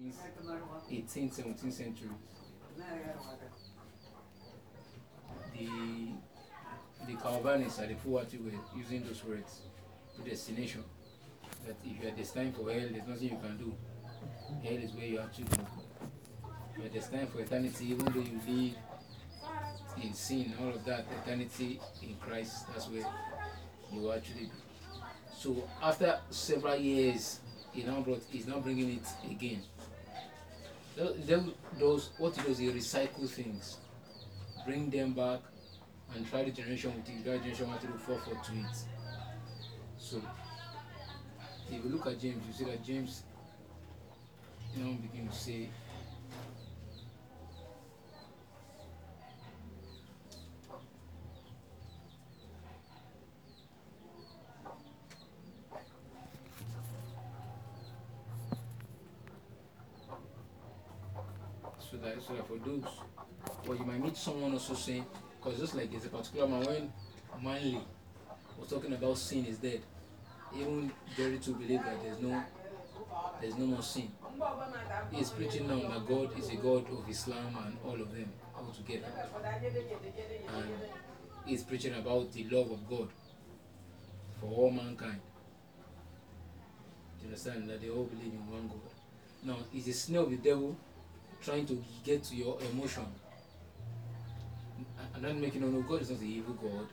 since 18th, 17th centuries. The the Calvinists and the Fuati were using those words, predestination. That if you are destined for hell, there's nothing you can do. Hell is where you actually go. You are destined for eternity, even though you live in sin, all of that, eternity in Christ, that's where you actually be. So after several years, he now brought, he's now bringing it again. Tho- Then those what he does, he recycle things, bring them back, and try the generation with it. Try generation one, two, four, four to it. So if you look at James, you see that James you now begin to say. That, so that for those, or you might meet someone also saying, because just like there's a particular man when Manley was talking about sin is dead, even Jerry to believe that there's no there's no more sin. He is preaching now that God is a God of Islam and all of them all together. And he's preaching about the love of God for all mankind. Do you understand that they all believe in one God? Now, is a snare of the devil trying to get to your emotion. And then making you know oh, God is not the evil God.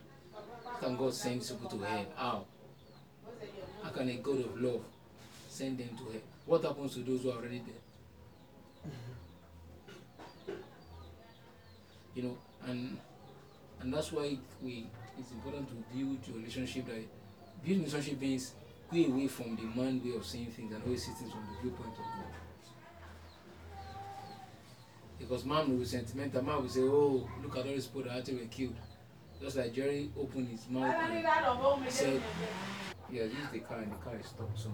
How can God send people to hell? How? How can a God of love send them to hell? What happens to those who are already there? You know, and and that's why we it's important to build your relationship that build relationship means go away from the man way of seeing things and always see things from the viewpoint of God. Because man will be sentimental, man will say, Oh, look at all these people that were killed. Just like Jerry opened his mouth and said, Yeah, this is the car and the car is stopped. So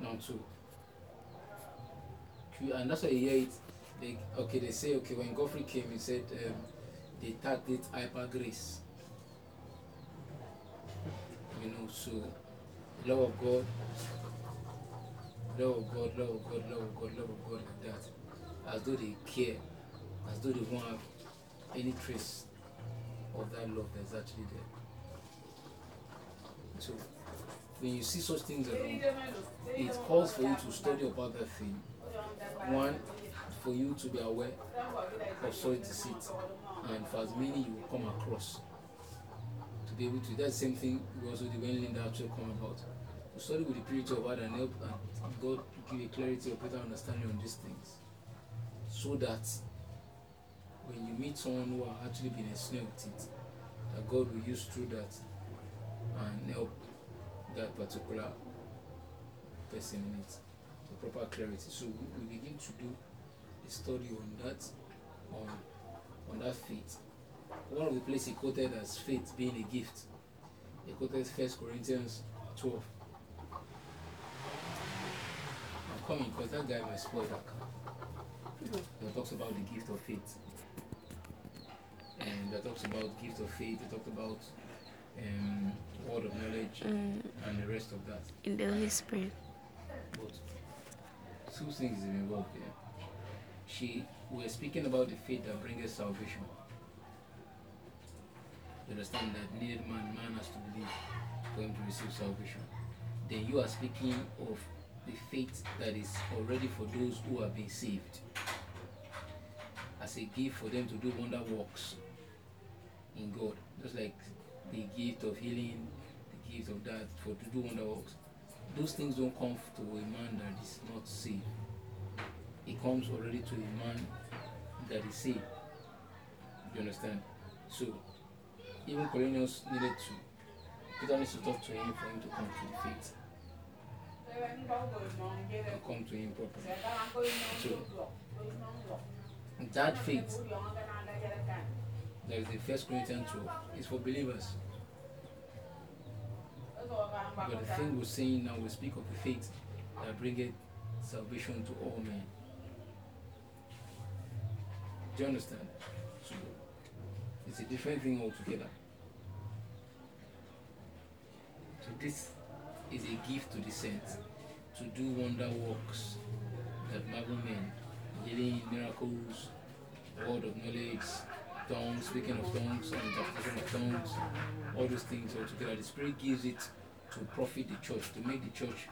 now two. And that's why you hear it. They, okay, they say, okay, when Godfrey came, he said um, they tagged it hyper grace. You know, so love of God, love of God, love of God, love of God, love of God, like that. As though they care, as though they won't have any trace of that love that's actually there. So when you see such things around, it calls for you to study about that thing. One, for you to be aware of such deceit, and for as many you come across to be able to. That's the same thing we also did when Linda actually come about. Study with the purity of heart and help and God give you clarity of better understanding on these things, so that when you meet someone who are actually been ensnared with it, that God will use through that and help that particular person in it the proper clarity. So we, we begin to do a study on that, on on that faith. One of the places he quoted as faith being a gift. He quoted First Corinthians twelve. Coming because that guy might spoil that car. He talks about the gift of faith. And that talks about gift of faith, they talked about um, word of knowledge Mm, and the rest of that. in the Holy Spirit. But two things is involved here. She we were speaking about the faith that brings salvation. You understand that needed man, man has to believe for him to receive salvation. Then you are speaking of the faith that is already for those who have been saved. As a gift for them to do wonder works in God. Just like the gift of healing, the gift of that for to do wonder works those things don't come to a man that is not saved. It comes already to a man that is saved. You understand? So even Cornelius needed to Peter needs to talk to him for him to come to the faith. Come to him properly. So that faith that is the First Corinthians 12 is for believers. But the thing we're saying now, we speak of the faith that bringeth salvation to all men. Do you understand? So it's a different thing altogether. So this is a gift to the saints. to do wonder works that marvel men, healing, miracles, word of knowledge, tongues, speaking of tongues, and interpretation of tongues, all those things all together. The Spirit gives it to profit the church, to make the church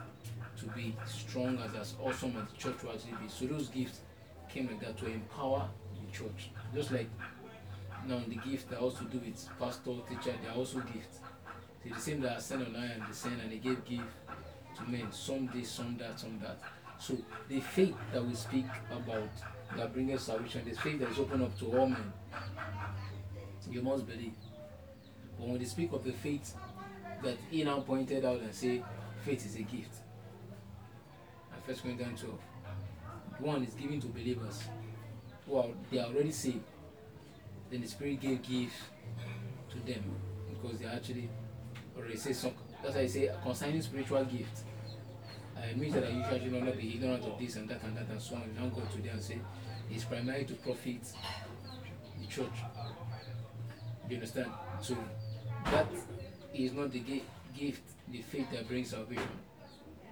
to be strong as as awesome as the church will actually be. So those gifts came like that to empower the church. Just like now the gift that also do with pastor, teacher, they are also gifts. The same that ascend on high and descend and they gave gift to men. Some this, some that, some that. So the faith that we speak about that brings salvation, the faith that is open up to all men. You must believe. But when they speak of the faith that he now pointed out and say faith is a gift. And First Corinthians 12. One is given to believers who are they are already saved. Then the Spirit gave gifts to them because they are actually already some. I say concerning spiritual gifts. I mean that usually should not be ignorant of this and that and that and so on. Don't go to them and say it's primarily to profit the church. You understand? So that is not the gi- gift, the faith that brings salvation.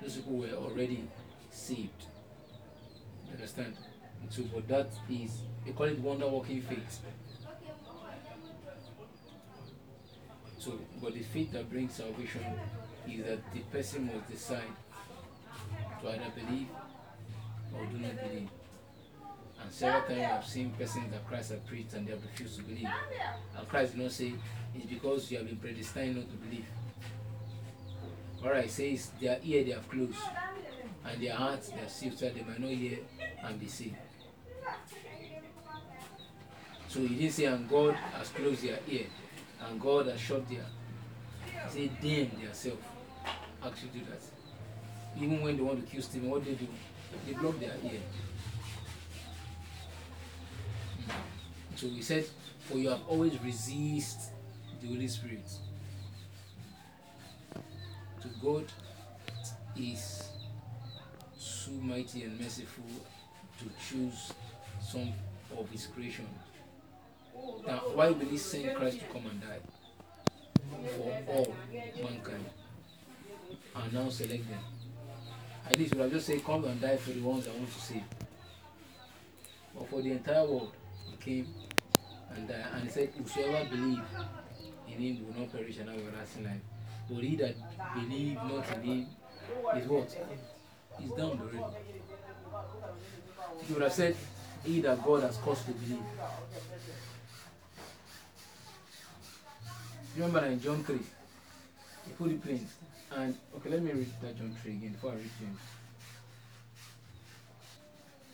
Those people were already saved. You understand? And so, but that is they call it wonder working faith. So, but the faith that brings salvation is that the person must decide to either believe or do not believe. And several times I've seen persons that Christ has preached and they have refused to believe. And Christ did not say it's because you have been predestined not to believe. What I say is their ear they have closed and their hearts they are sealed so that they might not hear and be saved. So he didn't say and God has closed their ear and God has shut their he said them themselves actually do that. Even when they want to kill Stephen, what they do? They block their ear. Mm. So he said, For you have always resist the Holy Spirit. To God is so mighty and merciful to choose some of his creation. Now, why will he send Christ to come and die? For all mankind. And now select them. At least would have just said, Come and die for the ones I want to save. But for the entire world, he came and died. And he said, Whosoever believe in him will not perish and have everlasting life. But he that believe not in him is what? Is damned already. He would have said, He that God has caused to believe. Remember in John 3, he put plain. And okay, let me read that John 3 again before I read James.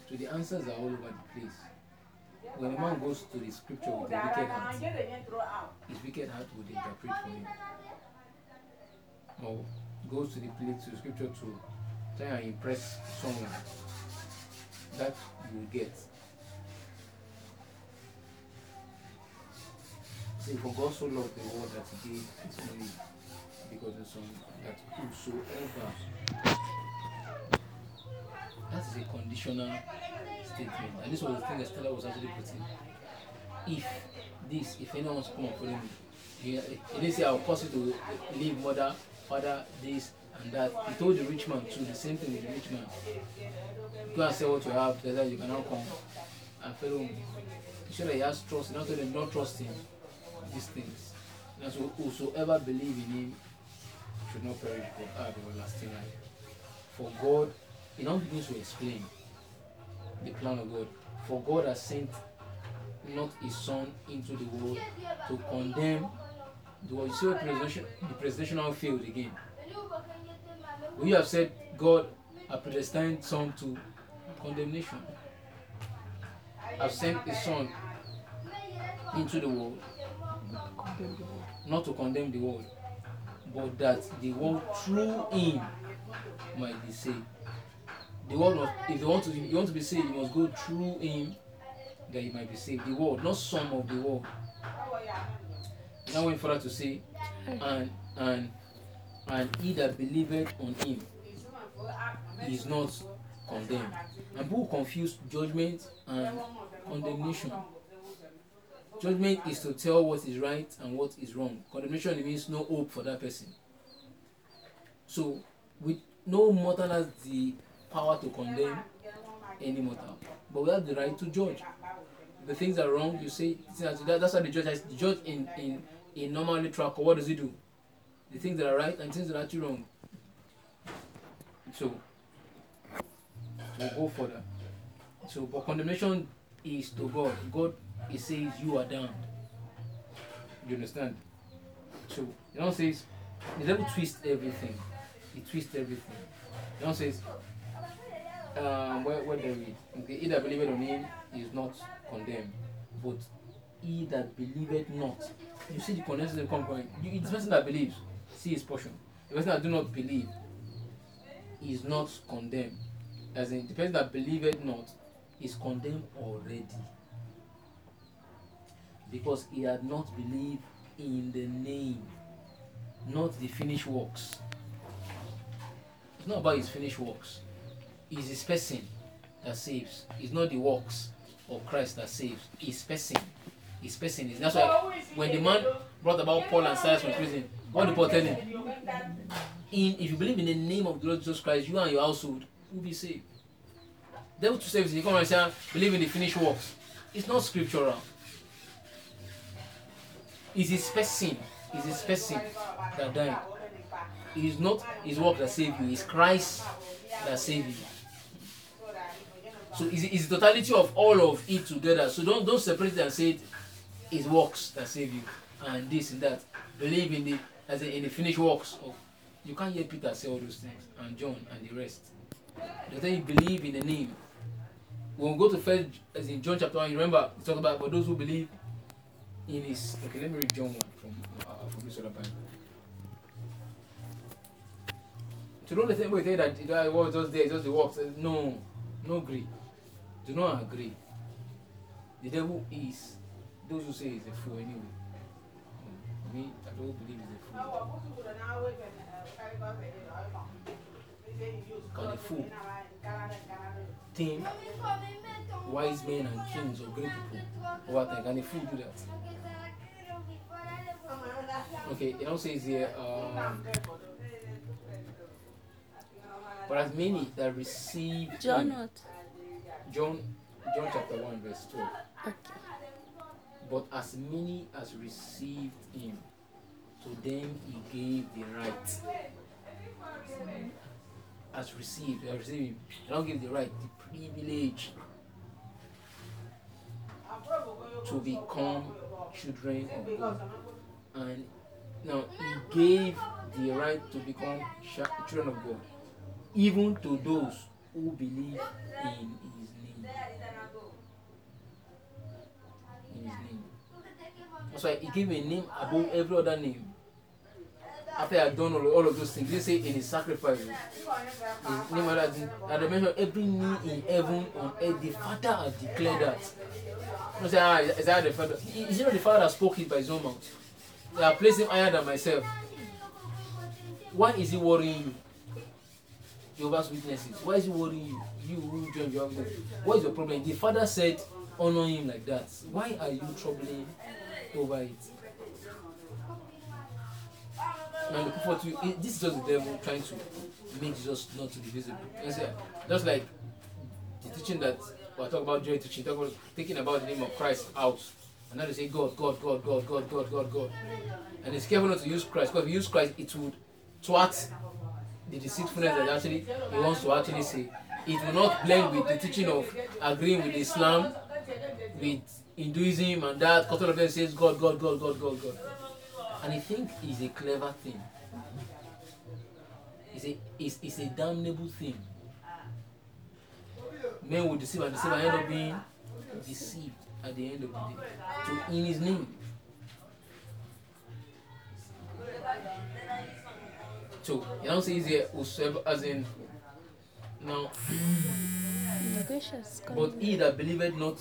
So the answers are all over the place. When a man goes to the scripture with a wicked heart, his wicked heart would interpret for him. Or goes to the place to the scripture to try and impress someone. That you get. Say, for God so loved the world that he gave his only the son that whosoever that is a conditional statement. And this was the thing that Stella was actually putting. If this if anyone wants to come and follow me he, didn't say I'll cause you to leave mother father this and that. He told the rich man too the same thing with the rich man. Go and sell what you have so that you can now come and follow me. He showed that he has trust he not told them don't trust him these things and so whosoever believe in him should not perish but have everlasting life. For God, he now begins to explain the plan of God. For God has sent not his son into the world to condemn the world. You see what presentation, the presentational field again. We have said God has predestined some to condemnation. Have sent his son into the world not to condemn the world but that the world through him might be saved. The world must, if you want to, you want to be saved, you must go through him that you might be saved. The world, not some of the world. Now went further to say, and and and he that believeth on him is not condemned. And people confuse judgment and condemnation. Judgment is to tell what is right and what is wrong. Condemnation means no hope for that person. So, with no mortal has the power to condemn any mortal, but we have the right to judge. The things are wrong, you say that's why the judge has the judge in in in normally track. What does he do? The things that are right and things that are actually wrong. So we'll go further. So, but condemnation is to God. God, He says you are damned. You understand? So, you know, says the devil twists everything. He twists everything. You know, says, um, where, where do we? Okay, he that believeth on him is not condemned, but he that believeth not. You see the condemnation come from you, the person that believes, see his portion. The person that do not believe is not condemned. As in, the person that believeth not is condemned already. Because he had not believed in the name, not the finished works. It's not about his finished works. It's his person that saves. It's not the works of Christ that saves. His person. His person is. That's why when the man brought about Paul and Silas from prison, what did Paul tell him? In, if you believe in the name of the Lord Jesus Christ, you and your household will be saved. Devil to save you come and say, ah, believe in the finished works. It's not scriptural. It's his person. It's his person that died. It is not his work that saved you, it's Christ that saved you. So it's, it's the totality of all of it together. So don't don't separate it and say it works that save you and this and that. Believe in the as in, in the finished works of you can't hear Peter say all those things and John and the rest. They tell you believe in the name. When we go to first as in John chapter one, remember it's talk about for those who believe in his okay, let me read John one from uh, from this other Bible. To the thing we say that it was just there, just the works. Uh, no, no agree. Do not agree. The devil is those who say he's a fool anyway. Hmm, me, I don't believe he's a fool. Can a fool think wise men and kings or great people what time can a fool do that? Okay, it also says here, um, but as many that receive John what? John John chapter 1 verse 12. Okay. But as many as received him, to them he gave the right. As received, him. They don't give the right, the privilege to become children of God. And now he gave the right to become ch- children of God, even to those who believe in his name. In his name. That's why he gave a name above every other name. After I had done all, all of those things, he say in his sacrifice, his name other thing, and they mention every knee in heaven, on earth, the Father has declared that. You say, ah, is that the Father? Is it not the Father that spoke it by his own mouth? They have placed him higher than myself. Why is he worrying you? Jehovah's Witnesses. Why is he worrying you? You who join Jehovah's Witnesses. What is your problem? The Father said, honor him like that. Why are you troubling over it? Now looking forward to it, this is just the devil trying to make Jesus not to be visible. Just like the teaching that we're talking about joy teaching, talk about thinking about the name of Christ out. And now they say God, God, God, God, God, God, God, God. And it's careful not to use Christ, because if you use Christ, it would thwart the deceitfulness that actually he wants to actually say. It will not blend with the teaching of agreeing with Islam, with Hinduism and that. Because all of them says God, God, God, God, God, God. And I think it's a clever thing. It's a, it's, it's a damnable thing. Men will deceive and deceive and end up being deceived at the end of the day. So in his name. So you don't say here whosoever as in now but he that believeth not